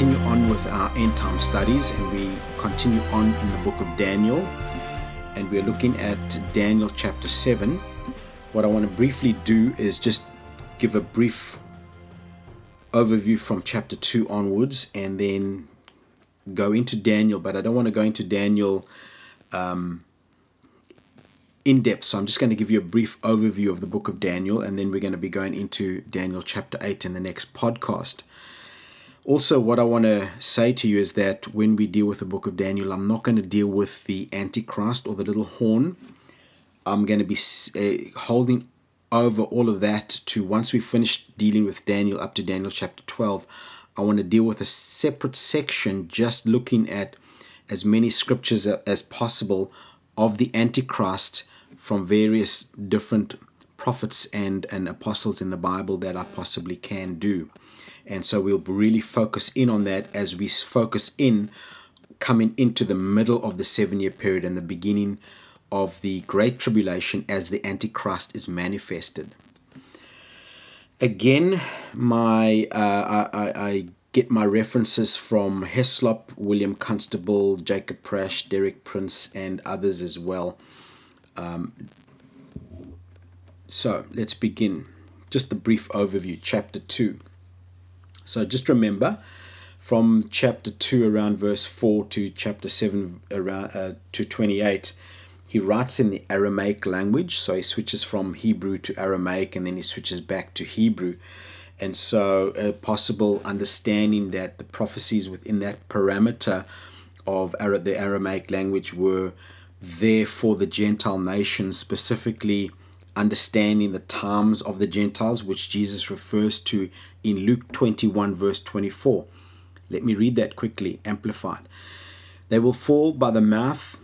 continue on with our end time studies and we continue on in the book of Daniel. And we're looking at Daniel chapter 7. What I want to briefly do is just give a brief overview from chapter 2 onwards and then go into Daniel. But I don't want to go into Daniel um, in depth. So I'm just going to give you a brief overview of the book of Daniel, and then we're going to be going into Daniel chapter 8 in the next podcast. Also, what I want to say to you is that when we deal with the book of Daniel, I'm not going to deal with the Antichrist or the little horn. I'm going to be uh, holding over all of that to once we finish dealing with Daniel up to Daniel chapter 12. I want to deal with a separate section just looking at as many scriptures as possible of the Antichrist from various different prophets and, and apostles in the Bible that I possibly can do. And so we'll really focus in on that as we focus in coming into the middle of the seven year period and the beginning of the Great Tribulation as the Antichrist is manifested. Again, my uh, I, I get my references from Heslop, William Constable, Jacob Prasch, Derek Prince, and others as well. Um, so let's begin. Just a brief overview. Chapter 2. So just remember from chapter 2 around verse 4 to chapter 7 around uh, to 28 he writes in the aramaic language so he switches from hebrew to aramaic and then he switches back to hebrew and so a possible understanding that the prophecies within that parameter of the aramaic language were there for the gentile nations specifically understanding the times of the Gentiles, which Jesus refers to in Luke 21, verse 24. Let me read that quickly, amplified. They will fall by the mouth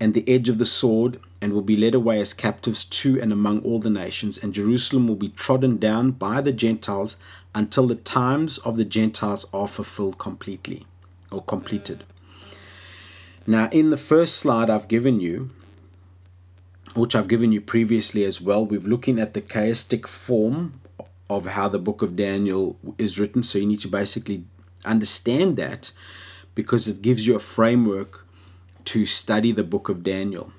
and the edge of the sword, and will be led away as captives to and among all the nations, and Jerusalem will be trodden down by the Gentiles until the times of the Gentiles are fulfilled completely or completed. Now, in the first slide I've given you, which I've given you previously as well. We're looking at the chiastic form of how the book of Daniel is written. So you need to basically understand that because it gives you a framework to study the book of Daniel.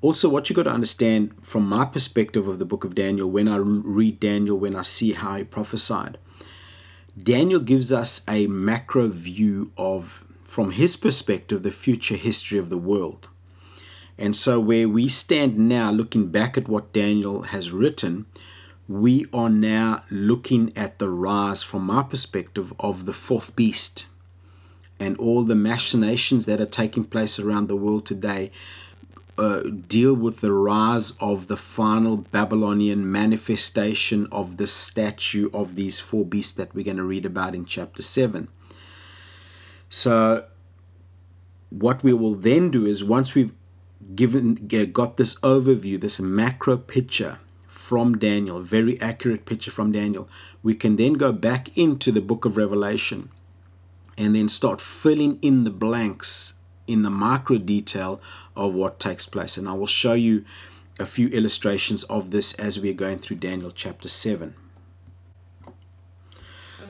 Also, what you got to understand from my perspective of the book of Daniel, when I read Daniel, when I see how he prophesied, Daniel gives us a macro view of, from his perspective, the future history of the world. And so, where we stand now, looking back at what Daniel has written, we are now looking at the rise, from my perspective, of the fourth beast and all the machinations that are taking place around the world today. Uh, deal with the rise of the final Babylonian manifestation of the statue of these four beasts that we're going to read about in chapter 7. So, what we will then do is once we've given got this overview, this macro picture from Daniel, very accurate picture from Daniel, we can then go back into the book of Revelation and then start filling in the blanks in the micro detail of what takes place. And I will show you a few illustrations of this as we are going through Daniel chapter 7.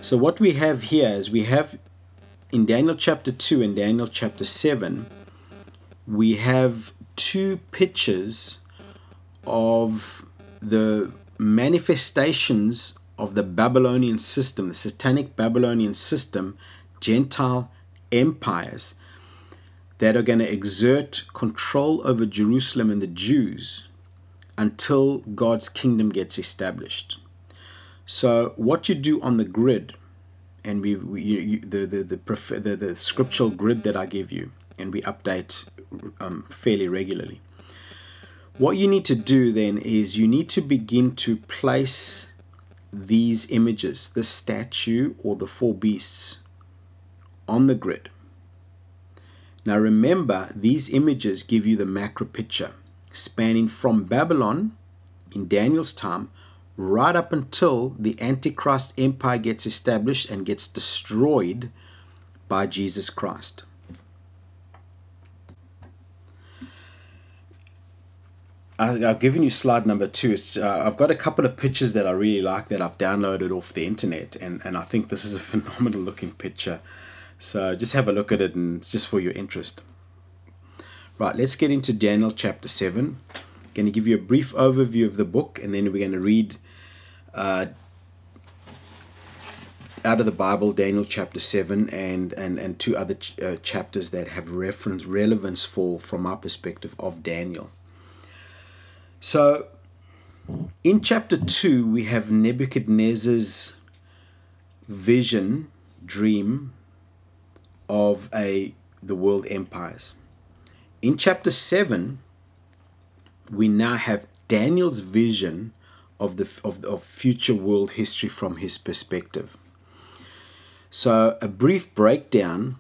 So, what we have here is we have in Daniel chapter 2 and Daniel chapter 7, we have two pictures of the manifestations of the Babylonian system, the satanic Babylonian system, Gentile empires that are going to exert control over Jerusalem and the Jews until God's kingdom gets established. So, what you do on the grid, and we, we you, the, the, the, the, the scriptural grid that I give you, and we update um, fairly regularly. What you need to do then is you need to begin to place these images, the statue or the four beasts, on the grid. Now remember, these images give you the macro picture, spanning from Babylon in Daniel's time right up until the Antichrist empire gets established and gets destroyed by Jesus Christ. I've given you slide number two. Uh, I've got a couple of pictures that I really like that I've downloaded off the internet, and, and I think this is a phenomenal looking picture. So just have a look at it and it's just for your interest. Right, let's get into Daniel chapter 7. I'm going to give you a brief overview of the book and then we're going to read uh, out of the Bible, Daniel chapter 7 and, and, and two other ch- uh, chapters that have reference relevance for from our perspective of Daniel. So in chapter 2, we have Nebuchadnezzar's vision, dream of a the world empires. In chapter 7, we now have Daniel's vision of the of, of future world history from his perspective. So a brief breakdown,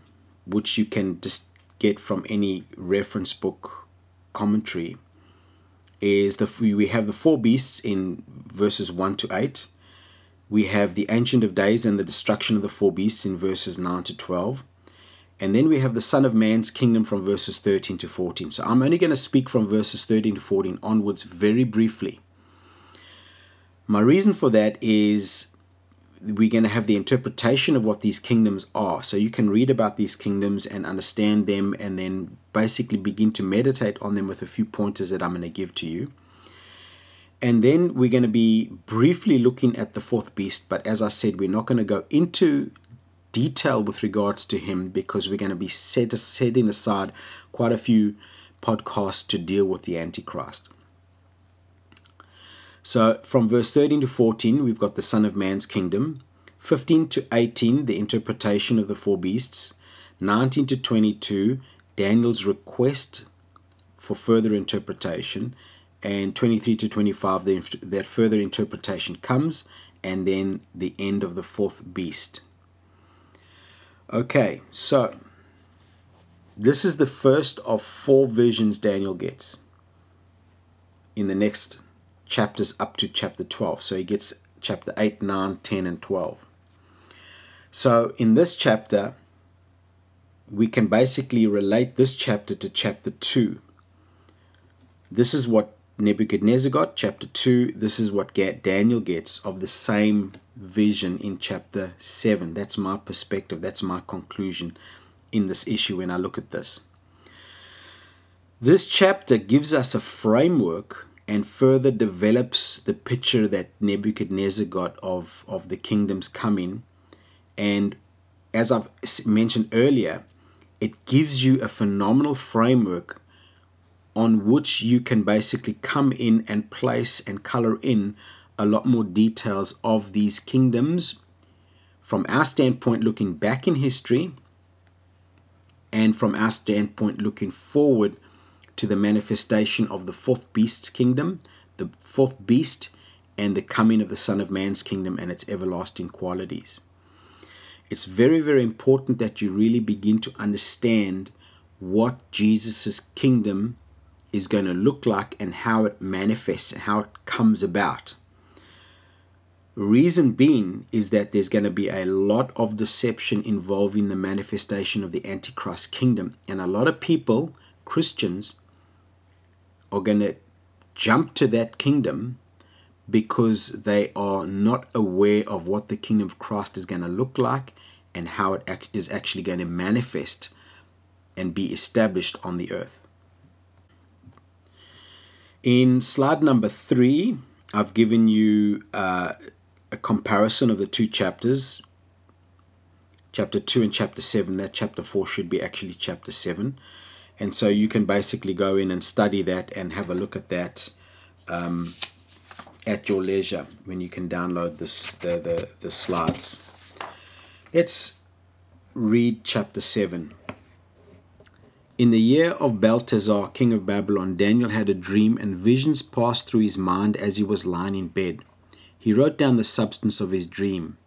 which you can just get from any reference book commentary, is the we have the four beasts in verses 1 to 8 we have the ancient of days and the destruction of the four beasts in verses 9 to 12 and then we have the son of man's kingdom from verses 13 to 14 so i'm only going to speak from verses 13 to 14 onwards very briefly. My reason for that is we're going to have the interpretation of what these kingdoms are. So you can read about these kingdoms and understand them and then basically begin to meditate on them with a few pointers that I'm going to give to you. And then we're going to be briefly looking at the fourth beast, but as I said, we're not going to go into detail with regards to him because we're going to be set, setting aside quite a few podcasts to deal with the Antichrist. So from verse 13 to 14, we've got the Son of Man's kingdom. 15 to 18, the interpretation of the four beasts. 19 to 22, Daniel's request for further interpretation. And 23 to 25, the, that further interpretation comes. And then the end of the fourth beast. Okay, so this is the first of four visions Daniel gets in the next chapters up to chapter 12. So he gets chapter 8, 9, 10, and 12. So in this chapter, we can basically relate this chapter to chapter 2. This is what Nebuchadnezzar got, chapter 2. This is what Daniel gets of the same vision in chapter 7. That's my perspective, that's my conclusion in this issue when I look at this. This chapter gives us a framework and further develops the picture that Nebuchadnezzar got of, of the kingdom's coming. And as I've mentioned earlier, it gives you a phenomenal framework on which you can basically come in and place and color in a lot more details of these kingdoms from our standpoint looking back in history and from our standpoint looking forward to the manifestation of the fourth beast's kingdom, the fourth beast, and the coming of the Son of Man's kingdom and its everlasting qualities. It's very, very important that you really begin to understand what Jesus' kingdom is going to look like and how it manifests and how it comes about. Reason being is that there's going to be a lot of deception involving the manifestation of the Antichrist kingdom. And a lot of people, Christians, are going to jump to that kingdom because they are not aware of what the kingdom of Christ is going to look like and how it is actually going to manifest and be established on the earth. In slide number three, I've given you uh, a comparison of the two chapters, chapter 2 and chapter 7. That chapter 4 should be actually chapter 7. And so you can basically go in and study that and have a look at that um, at your leisure when you can download this the, the, the slides. Let's read chapter 7. In the year of Belteshazzar, king of Babylon, Daniel had a dream, and visions passed through his mind as he was lying in bed. He wrote down the substance of his dream.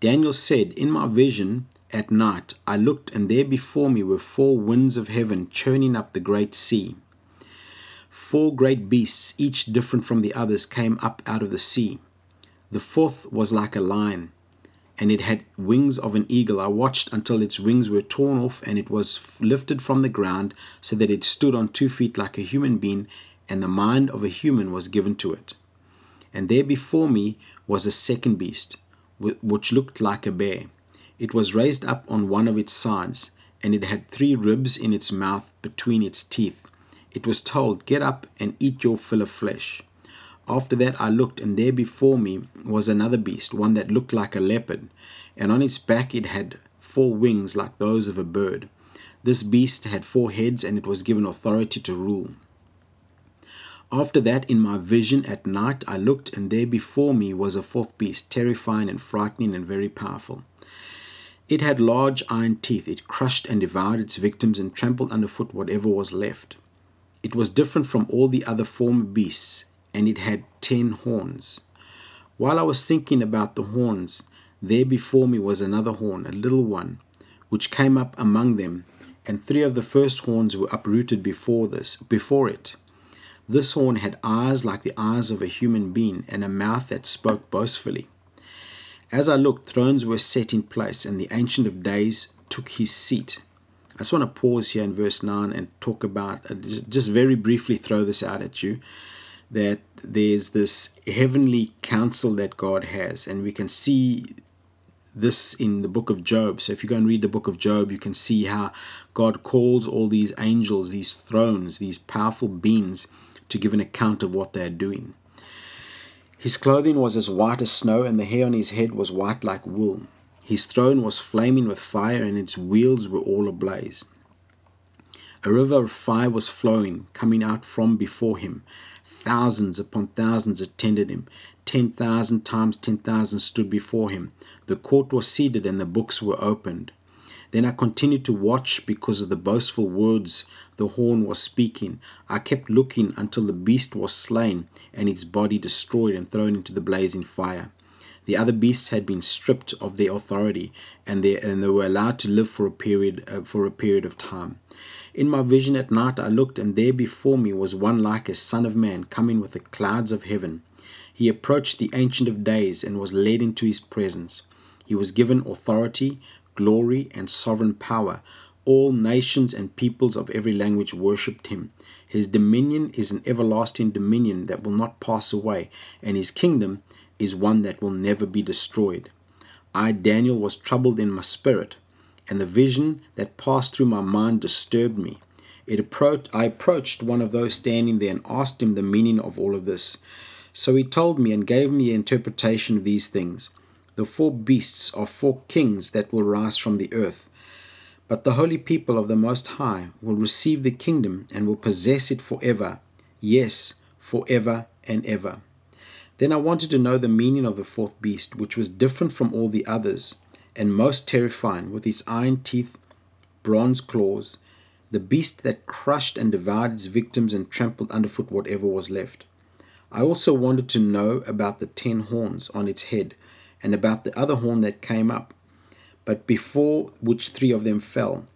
Daniel said, In my vision, at night I looked, and there before me were four winds of heaven churning up the great sea. Four great beasts, each different from the others, came up out of the sea. The fourth was like a lion, and it had wings of an eagle. I watched until its wings were torn off, and it was lifted from the ground, so that it stood on two feet like a human being, and the mind of a human was given to it. And there before me was a second beast, which looked like a bear. It was raised up on one of its sides, and it had three ribs in its mouth between its teeth. It was told, Get up and eat your fill of flesh. After that I looked, and there before me was another beast, one that looked like a leopard, and on its back it had four wings like those of a bird. This beast had four heads, and it was given authority to rule. After that, in my vision at night, I looked, and there before me was a fourth beast, terrifying and frightening and very powerful. It had large iron teeth. It crushed and devoured its victims and trampled underfoot whatever was left. It was different from all the other former beasts, and it had ten horns. While I was thinking about the horns, there before me was another horn, a little one, which came up among them, and three of the first horns were uprooted before this, before it. This horn had eyes like the eyes of a human being, and a mouth that spoke boastfully. As I looked, thrones were set in place, and the Ancient of Days took his seat. I just want to pause here in verse 9 and talk about, uh, just very briefly throw this out at you, that there's this heavenly council that God has, and we can see this in the book of Job. So if you go and read the book of Job, you can see how God calls all these angels, these thrones, these powerful beings to give an account of what they're doing. His clothing was as white as snow, and the hair on his head was white like wool. His throne was flaming with fire, and its wheels were all ablaze. A river of fire was flowing, coming out from before him. Thousands upon thousands attended him. Ten thousand times ten thousand stood before him. The court was seated, and the books were opened. Then I continued to watch because of the boastful words the horn was speaking. I kept looking until the beast was slain and its body destroyed and thrown into the blazing fire. The other beasts had been stripped of their authority, and they, and they were allowed to live for a period uh, for a period of time. In my vision at night I looked, and there before me was one like a son of man coming with the clouds of heaven. He approached the Ancient of Days and was led into his presence. He was given authority, glory, and sovereign power. All nations and peoples of every language worshipped him. His dominion is an everlasting dominion that will not pass away, and his kingdom is one that will never be destroyed. I, Daniel, was troubled in my spirit, and the vision that passed through my mind disturbed me. It approached, I approached one of those standing there and asked him the meaning of all of this. So he told me and gave me the interpretation of these things. The four beasts are four kings that will rise from the earth. But the holy people of the Most High will receive the kingdom and will possess it forever. Yes, forever and ever. Then I wanted to know the meaning of the fourth beast, which was different from all the others, and most terrifying, with its iron teeth, bronze claws, the beast that crushed and devoured its victims and trampled underfoot whatever was left. I also wanted to know about the ten horns on its head and about the other horn that came up, but before which three of them fell.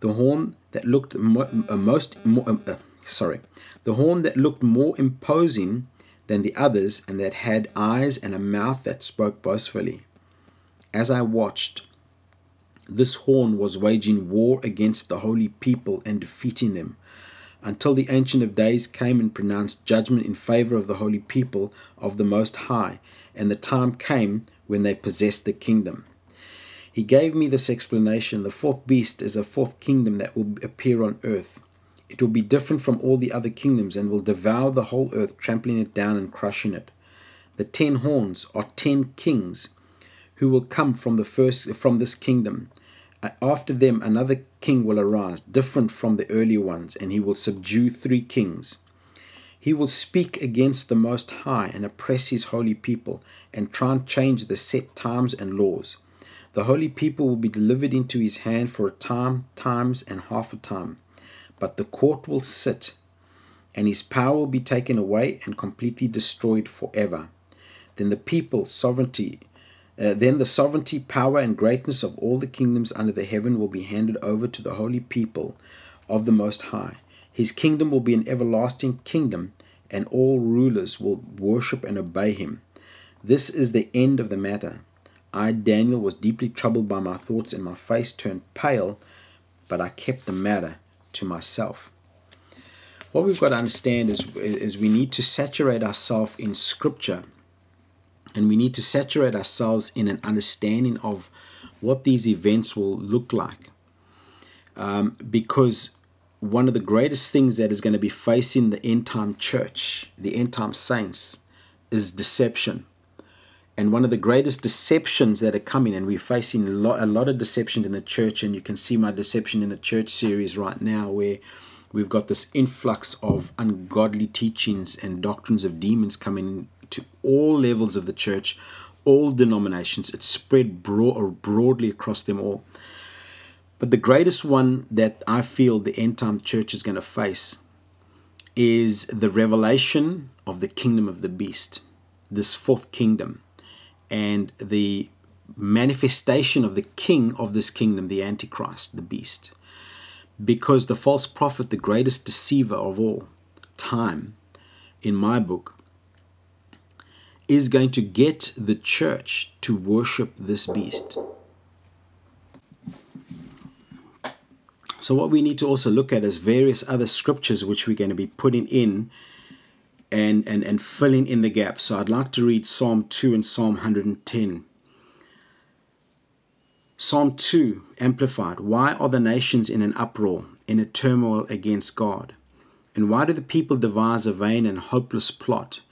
The horn that looked mo- uh, most more, um, uh, sorry, the horn that looked more imposing than the others, and that had eyes and a mouth that spoke boastfully. As I watched, this horn was waging war against the holy people and defeating them, until the Ancient of Days came and pronounced judgment in favor of the holy people of the Most High, and the time came when they possessed the kingdom. He gave me this explanation the fourth beast is a fourth kingdom that will appear on earth. It will be different from all the other kingdoms and will devour the whole earth, trampling it down and crushing it. The ten horns are ten kings who will come from the first from this kingdom. After them another king will arise, different from the earlier ones, and he will subdue three kings. He will speak against the Most High and oppress his holy people and try and change the set times and laws. The holy people will be delivered into his hand for a time, times, and half a time. But the court will sit, and his power will be taken away and completely destroyed forever. Then the people, sovereignty, uh, then the sovereignty, power, and greatness of all the kingdoms under the heaven will be handed over to the holy people of the Most High. His kingdom will be an everlasting kingdom and all rulers will worship and obey him. This is the end of the matter. I, Daniel, was deeply troubled by my thoughts, and my face turned pale, but I kept the matter to myself. What we've got to understand is, is we need to saturate ourselves in Scripture, and we need to saturate ourselves in an understanding of what these events will look like. Um, because one of the greatest things that is going to be facing the end time church, the end time saints, is deception. And one of the greatest deceptions that are coming, and we're facing a lot, a lot of deception in the church, and you can see my deception in the church series right now, where we've got this influx of ungodly teachings and doctrines of demons coming to all levels of the church, all denominations. It's spread broad, broadly across them all. But the greatest one that I feel the end time church is going to face is the revelation of the kingdom of the beast, this fourth kingdom and the manifestation of the king of this kingdom, the Antichrist, the beast. Because the false prophet, the greatest deceiver of all time, in my book, is going to get the church to worship this beast. So, what we need to also look at is various other scriptures which we're going to be putting in and, and, and filling in the gaps. So I'd like to read Psalm 2 and Psalm 110. Psalm 2, Amplified. Why are the nations in an uproar, in a turmoil against God? And why do the people devise a vain and hopeless plot?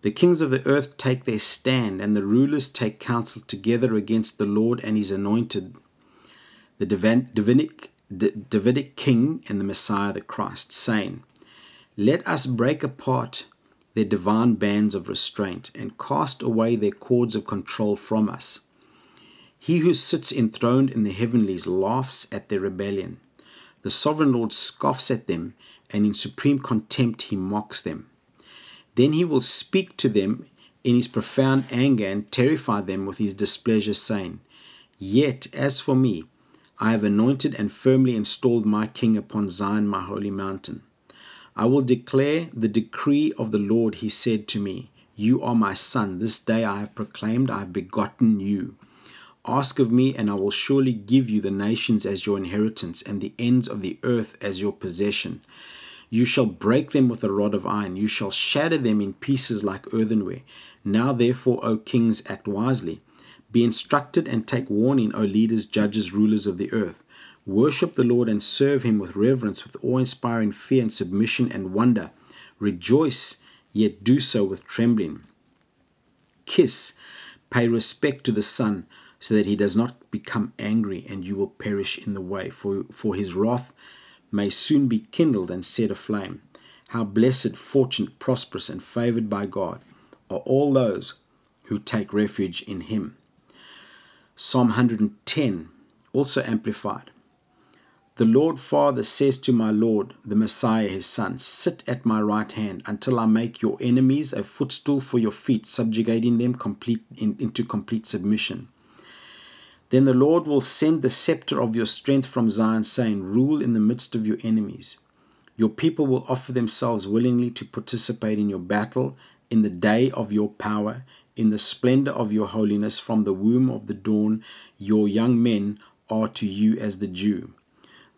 The kings of the earth take their stand, and the rulers take counsel together against the Lord and his anointed, the Davidic, Davidic king and the Messiah, the Christ, saying, Let us break apart their divine bands of restraint and cast away their cords of control from us. He who sits enthroned in the heavenlies laughs at their rebellion. The sovereign Lord scoffs at them, and in supreme contempt he mocks them. Then he will speak to them in his profound anger and terrify them with his displeasure, saying, Yet as for me, I have anointed and firmly installed my king upon Zion, my holy mountain. I will declare the decree of the Lord. He said to me, You are my son. This day I have proclaimed, I have begotten you. Ask of me, and I will surely give you the nations as your inheritance, and the ends of the earth as your possession. You shall break them with a rod of iron, you shall shatter them in pieces like earthenware. Now, therefore, O kings, act wisely. Be instructed and take warning, O leaders, judges, rulers of the earth. Worship the Lord and serve Him with reverence, with awe inspiring fear and submission and wonder. Rejoice, yet do so with trembling. Kiss, pay respect to the Son, so that he does not become angry and you will perish in the way, for, for his wrath may soon be kindled and set aflame. How blessed, fortunate, prosperous, and favored by God are all those who take refuge in him. Psalm 110, also amplified. The Lord Father says to my Lord, the Messiah, his Son, Sit at my right hand until I make your enemies a footstool for your feet, subjugating them complete, in, into complete submission. Then the Lord will send the scepter of your strength from Zion, saying, Rule in the midst of your enemies. Your people will offer themselves willingly to participate in your battle in the day of your power, in the splendor of your holiness. From the womb of the dawn, your young men are to you as the dew.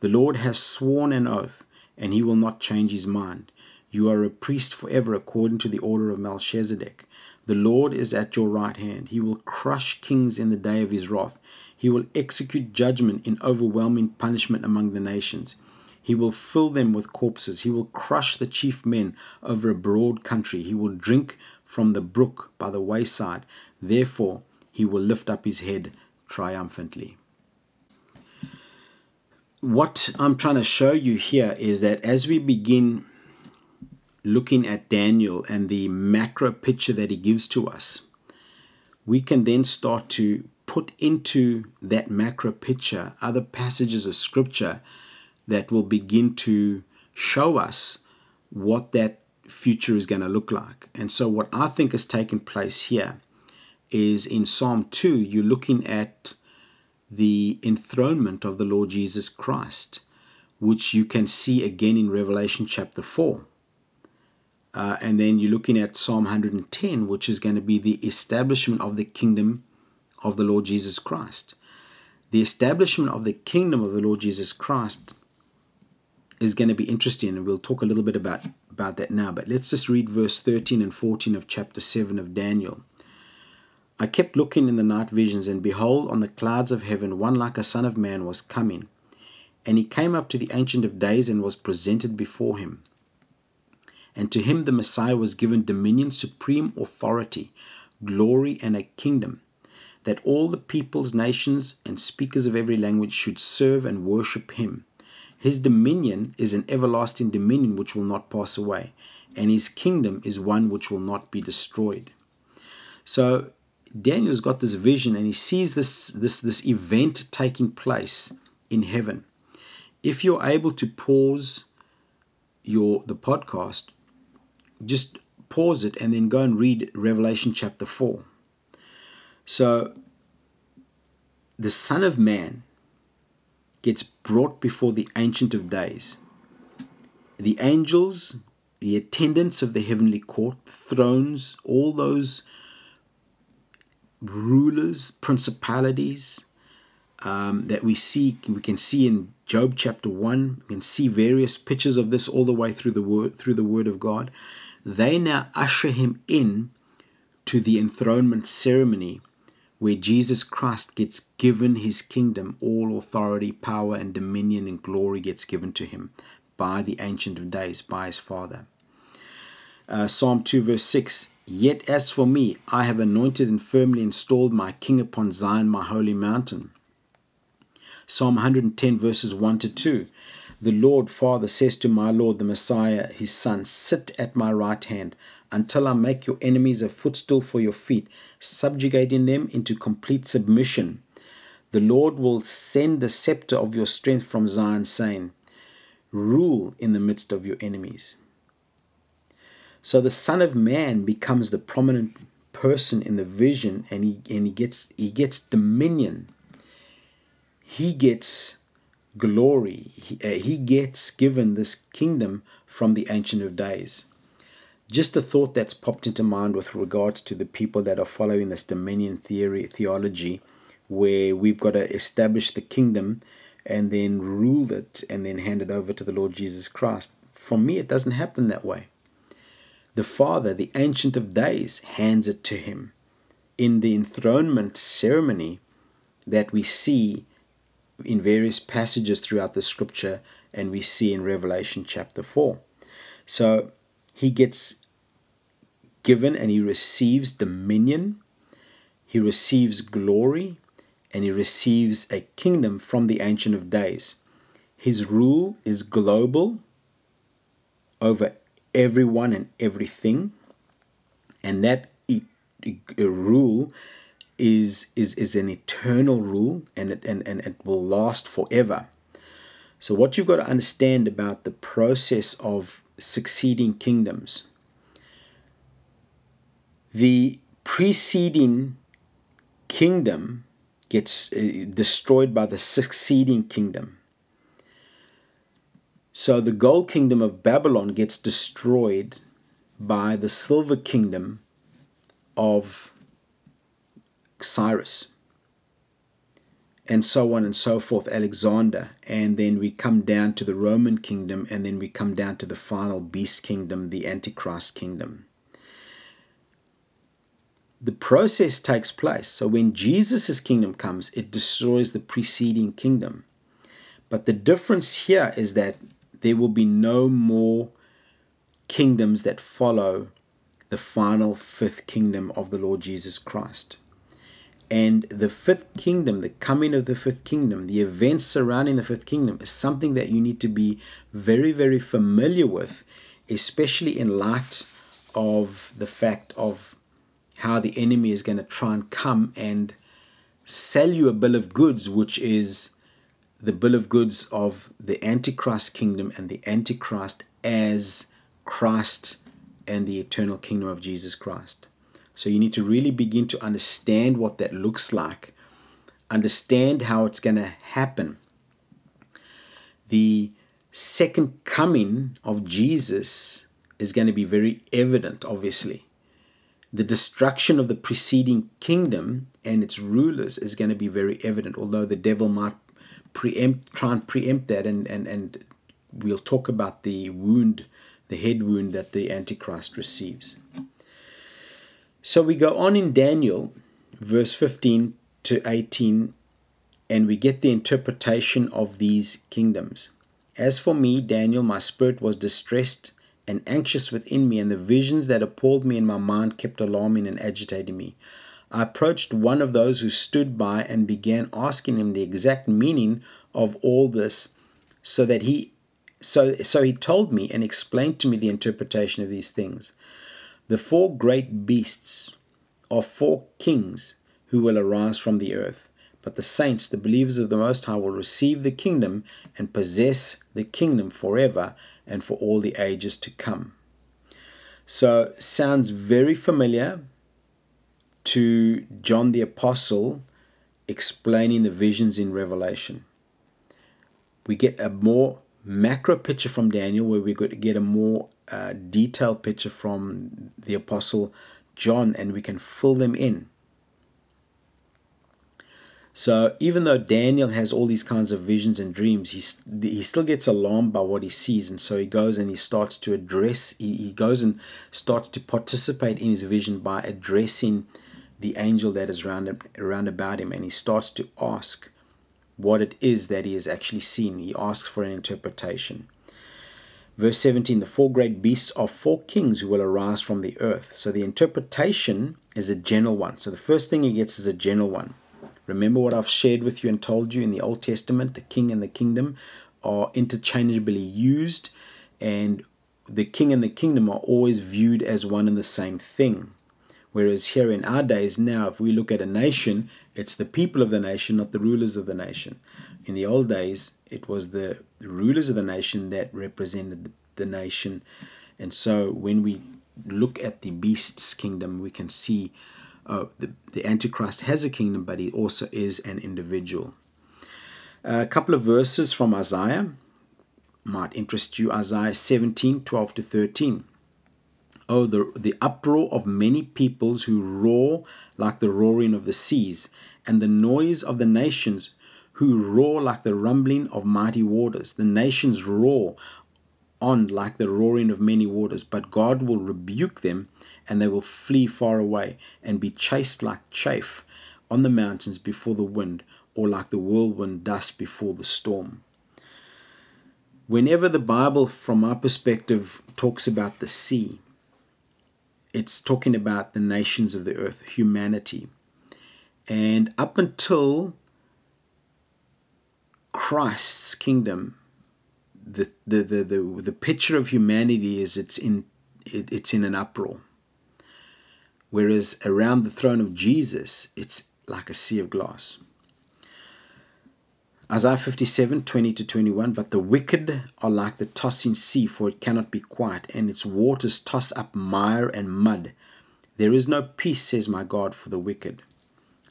The Lord has sworn an oath, and he will not change his mind. You are a priest forever according to the order of Melchizedek. The Lord is at your right hand. He will crush kings in the day of his wrath. He will execute judgment in overwhelming punishment among the nations. He will fill them with corpses. He will crush the chief men over a broad country. He will drink from the brook by the wayside. Therefore, he will lift up his head triumphantly what I'm trying to show you here is that as we begin looking at Daniel and the macro picture that he gives to us, we can then start to put into that macro picture other passages of scripture that will begin to show us what that future is going to look like. And so, what I think has taken place here is in Psalm 2, you're looking at the enthronement of the Lord Jesus Christ, which you can see again in Revelation chapter 4. Uh, and then you're looking at Psalm 110, which is going to be the establishment of the kingdom of the Lord Jesus Christ. The establishment of the kingdom of the Lord Jesus Christ is going to be interesting, and we'll talk a little bit about, about that now. But let's just read verse 13 and 14 of chapter 7 of Daniel. I kept looking in the night visions, and behold, on the clouds of heaven, one like a son of man was coming. And he came up to the Ancient of Days and was presented before him. And to him the Messiah was given dominion, supreme authority, glory, and a kingdom, that all the peoples, nations, and speakers of every language should serve and worship him. His dominion is an everlasting dominion which will not pass away, and his kingdom is one which will not be destroyed. So Daniel's got this vision and he sees this, this, this event taking place in heaven. If you're able to pause your the podcast, just pause it and then go and read Revelation chapter 4. So the Son of Man gets brought before the Ancient of Days. The angels, the attendants of the heavenly court, thrones, all those rulers, principalities um, that we see, we can see in Job chapter one. We can see various pictures of this all the way through the word through the Word of God. They now usher him in to the enthronement ceremony where Jesus Christ gets given his kingdom, all authority, power, and dominion and glory gets given to him by the Ancient of Days, by his Father. Uh, Psalm 2, verse 6 Yet as for me, I have anointed and firmly installed my king upon Zion, my holy mountain. Psalm 110, verses 1 to 2. The Lord Father says to my Lord, the Messiah, his Son, Sit at my right hand until I make your enemies a footstool for your feet, subjugating them into complete submission. The Lord will send the scepter of your strength from Zion, saying, Rule in the midst of your enemies. So the Son of Man becomes the prominent person in the vision and he and he gets he gets dominion. He gets glory. He, uh, he gets given this kingdom from the Ancient of Days. Just a thought that's popped into mind with regards to the people that are following this dominion theory theology, where we've got to establish the kingdom and then rule it and then hand it over to the Lord Jesus Christ. For me, it doesn't happen that way. The Father, the Ancient of Days, hands it to him in the enthronement ceremony that we see in various passages throughout the scripture and we see in Revelation chapter 4. So he gets given and he receives dominion, he receives glory, and he receives a kingdom from the Ancient of Days. His rule is global over everyone and everything, and that rule is is is an eternal rule, and it and, and it will last forever. So what you've got to understand about the process of succeeding kingdoms. The preceding kingdom gets uh, destroyed by the succeeding kingdom. So the gold kingdom of Babylon gets destroyed by the silver kingdom of Cyrus. And so on and so forth, Alexander. And then we come down to the Roman kingdom, and then we come down to the final beast kingdom, the Antichrist kingdom. The process takes place. So when Jesus' kingdom comes, it destroys the preceding kingdom. But the difference here is that there will be no more kingdoms that follow the final fifth kingdom of the Lord Jesus Christ. And the fifth kingdom, the coming of the fifth kingdom, the events surrounding the fifth kingdom is something that you need to be very, very familiar with, especially in light of the fact of how the enemy is going to try and come and sell you a bill of goods, which is the bill of goods of the Antichrist kingdom and the Antichrist as Christ and the eternal kingdom of Jesus Christ. So you need to really begin to understand what that looks like, understand how it's going to happen. The second coming of Jesus is going to be very evident, obviously. The destruction of the preceding kingdom and its rulers is going to be very evident, although the devil might preempt, try and preempt that, and, and, and we'll talk about the wound, the head wound that the Antichrist receives. So we go on in Daniel, verse 15 to 18, and we get the interpretation of these kingdoms. As for me, Daniel, my spirit was distressed and anxious within me, and the visions that appalled me in my mind kept alarming and agitating me. I approached one of those who stood by and began asking him the exact meaning of all this, so that he so so he told me and explained to me the interpretation of these things. The four great beasts are four kings who will arise from the earth. But the saints, the believers of the Most High, will receive the kingdom and possess the kingdom forever and for all the ages to come. So, sounds very familiar to John the Apostle explaining the visions in Revelation. We get a more macro picture from Daniel, where we get a more uh, detailed picture from the Apostle John, and we can fill them in. So even though Daniel has all these kinds of visions and dreams, he, he still gets alarmed by what he sees. And so he goes and he starts to address, he, he goes and starts to participate in his vision by addressing the angel that is round, about him. And he starts to ask what it is that he has actually seen. He asks for an interpretation. Verse 17 The four great beasts are four kings who will arise from the earth. So the interpretation is a general one. So the first thing he gets is a general one. Remember what I've shared with you and told you in the Old Testament the king and the kingdom are interchangeably used, and the king and the kingdom are always viewed as one and the same thing. Whereas here in our days now, if we look at a nation, it's the people of the nation, not the rulers of the nation. In the old days, it was the rulers of the nation that represented the nation. And so when we look at the beast's kingdom, we can see uh, the, the Antichrist has a kingdom, but he also is an individual. A couple of verses from Isaiah might interest you Isaiah 17 12 to 13. Oh, the, the uproar of many peoples who roar like the roaring of the seas, and the noise of the nations who roar like the rumbling of mighty waters. The nations roar on like the roaring of many waters, but God will rebuke them and they will flee far away and be chased like chaff on the mountains before the wind, or like the whirlwind dust before the storm. Whenever the Bible, from our perspective, talks about the sea, it's talking about the nations of the earth, humanity. And up until Christ's kingdom, the, the, the, the, the picture of humanity is it's in, it, it's in an uproar. Whereas around the throne of Jesus, it's like a sea of glass. Isaiah 57 20 to 21 But the wicked are like the tossing sea, for it cannot be quiet, and its waters toss up mire and mud. There is no peace, says my God, for the wicked.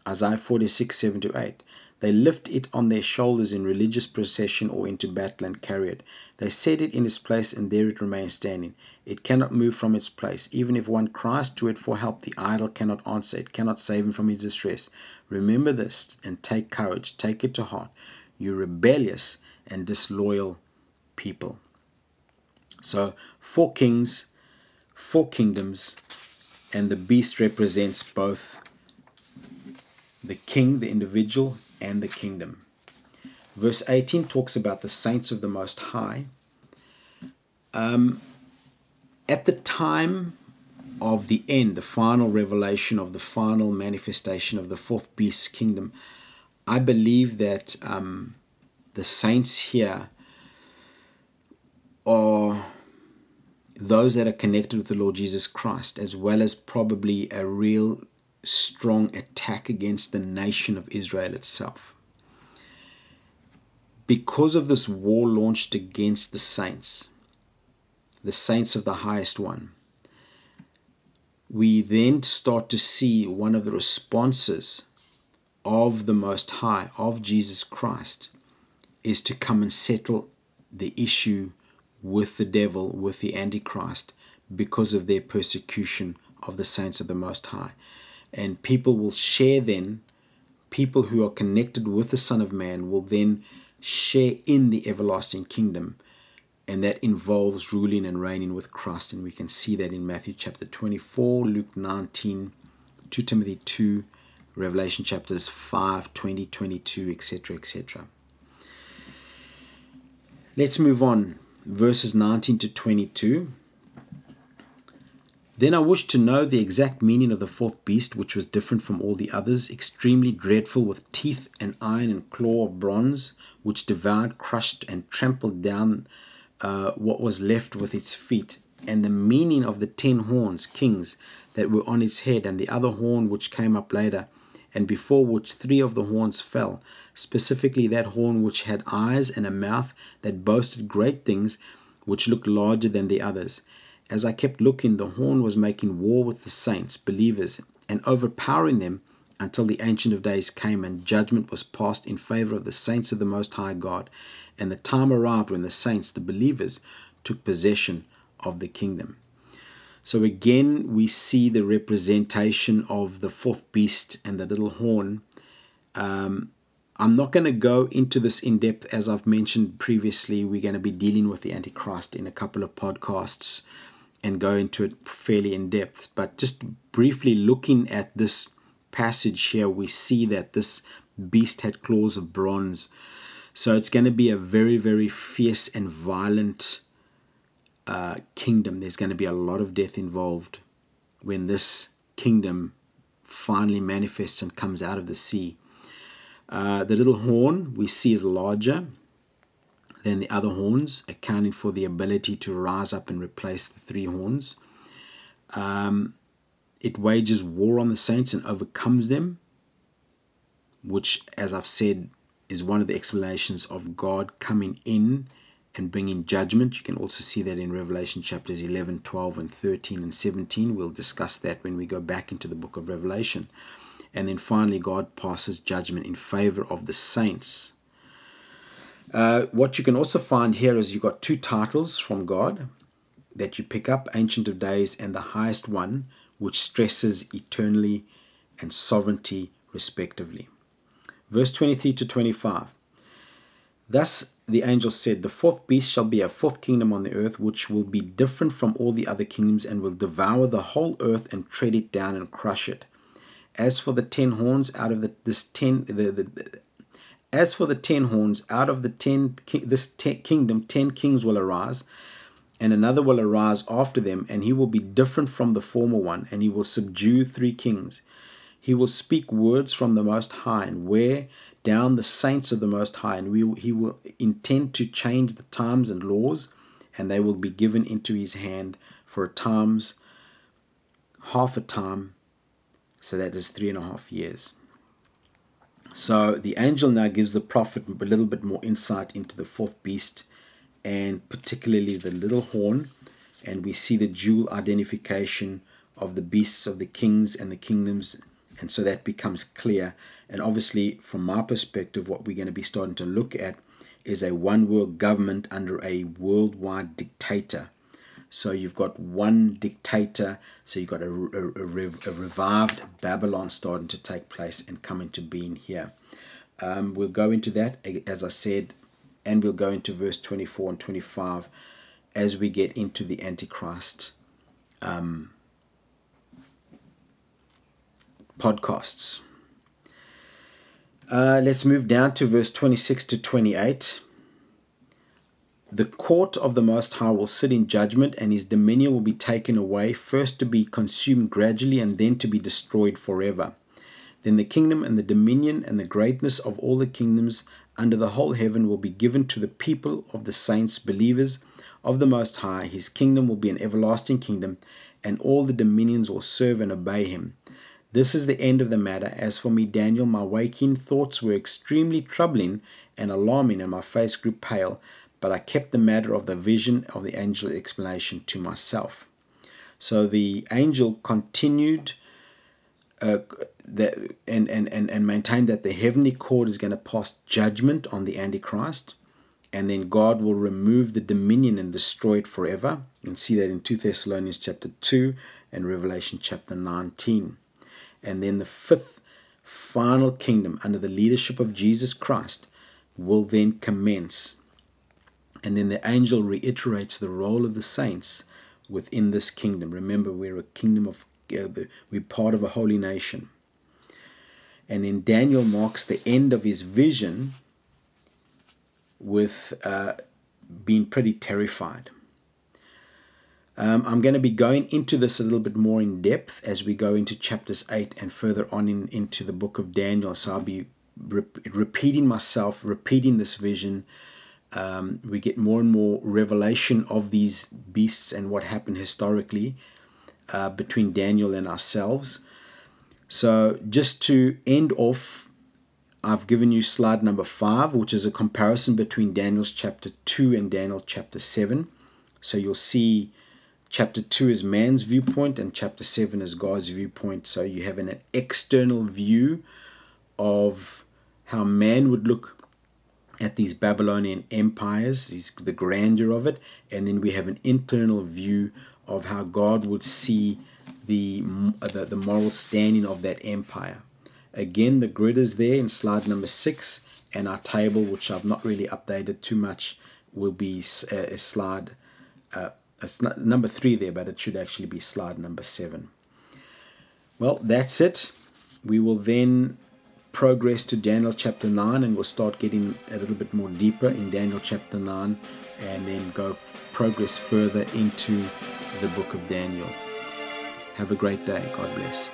Isaiah 46 7 to 8 They lift it on their shoulders in religious procession or into battle and carry it. They set it in its place, and there it remains standing. It cannot move from its place. Even if one cries to it for help, the idol cannot answer. It cannot save him from his distress. Remember this and take courage. Take it to heart. You rebellious and disloyal people. So, four kings, four kingdoms, and the beast represents both the king, the individual, and the kingdom. Verse 18 talks about the saints of the Most High. Um, at the time of the end, the final revelation of the final manifestation of the fourth beast's kingdom, I believe that um, the saints here are those that are connected with the Lord Jesus Christ, as well as probably a real strong attack against the nation of Israel itself. Because of this war launched against the saints, the saints of the highest one, we then start to see one of the responses of the Most High, of Jesus Christ, is to come and settle the issue with the devil, with the Antichrist, because of their persecution of the saints of the Most High. And people will share then, people who are connected with the Son of Man will then share in the everlasting kingdom and that involves ruling and reigning with Christ. And we can see that in Matthew chapter 24, Luke 19, 2 Timothy 2, Revelation chapters 5, 20, 22, etc., etc. Let's move on. Verses 19 to 22. Then I wished to know the exact meaning of the fourth beast, which was different from all the others, extremely dreadful, with teeth and iron and claw of bronze, which devoured, crushed, and trampled down uh, what was left with its feet, and the meaning of the ten horns, kings, that were on its head, and the other horn which came up later, and before which three of the horns fell, specifically that horn which had eyes and a mouth that boasted great things, which looked larger than the others as I kept looking, the horn was making war with the saints, believers, and overpowering them until the Ancient of Days came and judgment was passed in favor of the saints of the Most High God. And the time arrived when the saints, the believers, took possession of the kingdom. So again, we see the representation of the fourth beast and the little horn. Um, I'm not going to go into this in depth as I've mentioned previously. We're going to be dealing with the Antichrist in a couple of podcasts and go into it fairly in depth. But just briefly looking at this passage here, we see that this beast had claws of bronze. So it's going to be a very, very fierce and violent uh, kingdom. There's going to be a lot of death involved when this kingdom finally manifests and comes out of the sea. Uh, the little horn we see is larger than the other horns, accounting for the ability to rise up and replace the three horns. Um, it wages war on the saints and overcomes them, which, as I've said, is one of the explanations of God coming in and bring in judgment. You can also see that in Revelation chapters 11, 12, and 13 and 17. We'll discuss that when we go back into the book of Revelation. And then finally, God passes judgment in favor of the saints uh, what you can also find here is you've got two titles from God that you pick up Ancient of Days and the highest one, which stresses eternally and sovereignty, respectively. Verse 23 to 25. Thus the angel said, The fourth beast shall be a fourth kingdom on the earth, which will be different from all the other kingdoms, and will devour the whole earth and tread it down and crush it. As for the ten horns out of the, this ten, the, the, as for the ten horns, out of the ten this ten kingdom, ten kings will arise, and another will arise after them, and he will be different from the former one, and he will subdue three kings. He will speak words from the Most High, and wear down the saints of the Most High, and he will intend to change the times and laws, and they will be given into his hand for a times, half a time, so that is three and a half years. So the angel now gives the prophet a little bit more insight into the fourth beast and particularly the little horn. And we see the dual identification of the beasts of the kings and the kingdoms. And so that becomes clear. And obviously, from my perspective, what we're going to be starting to look at is a one world government under a worldwide dictator. So you've got one dictator, so you've got a, a, a, revived Babylon starting to take place and come into being here. Um, we'll go into that, as I said, and we'll go into verse 24 and 25 as we get into the Antichrist um, podcasts. Uh, let's move down to verse 26 to 28. The court of the Most High will sit in judgment, and his dominion will be taken away, first to be consumed gradually, and then to be destroyed forever. Then the kingdom and the dominion and the greatness of all the kingdoms under the whole heaven will be given to the people of the saints, believers of the Most High. His kingdom will be an everlasting kingdom, and all the dominions will serve and obey him. This is the end of the matter. As for me, Daniel, my waking thoughts were extremely troubling and alarming, and my face grew pale but I kept the matter of the vision of the angel explanation to myself. So the angel continued uh, and, and, and, and maintained that the heavenly court is going to pass judgment on the Antichrist, and then God will remove the dominion and destroy it forever. You can see that in 2 Thessalonians chapter 2 and Revelation chapter 19. And then the fifth final kingdom under the leadership of Jesus Christ will then commence and then the angel reiterates the role of the saints within this kingdom. Remember, we're a kingdom of, uh, we're part of a holy nation. And then Daniel marks the end of his vision with uh, being pretty terrified. Um, I'm going to be going into this a little bit more in depth as we go into chapters 8 and further on in, into the book of Daniel. So I'll be re- repeating myself, repeating this vision. Um, we get more and more revelation of these beasts and what happened historically uh, between Daniel and ourselves. So, just to end off, I've given you slide number five, which is a comparison between Daniel's chapter 2 and Daniel chapter 7. So, you'll see chapter 2 is man's viewpoint and chapter 7 is God's viewpoint. So, you have an external view of how man would look at these Babylonian empires, these, the grandeur of it, and then we have an internal view of how God would see the, the, the moral standing of that empire. Again, the grid is there in slide number six, and our table, which I've not really updated too much, will be uh, a slide. It's not number three there, but it should actually be slide number seven. Well, that's it. We will then progress to Daniel chapter 9 and we'll start getting a little bit more deeper in Daniel chapter 9 and then go progress further into the book of Daniel. Have a great day. God bless.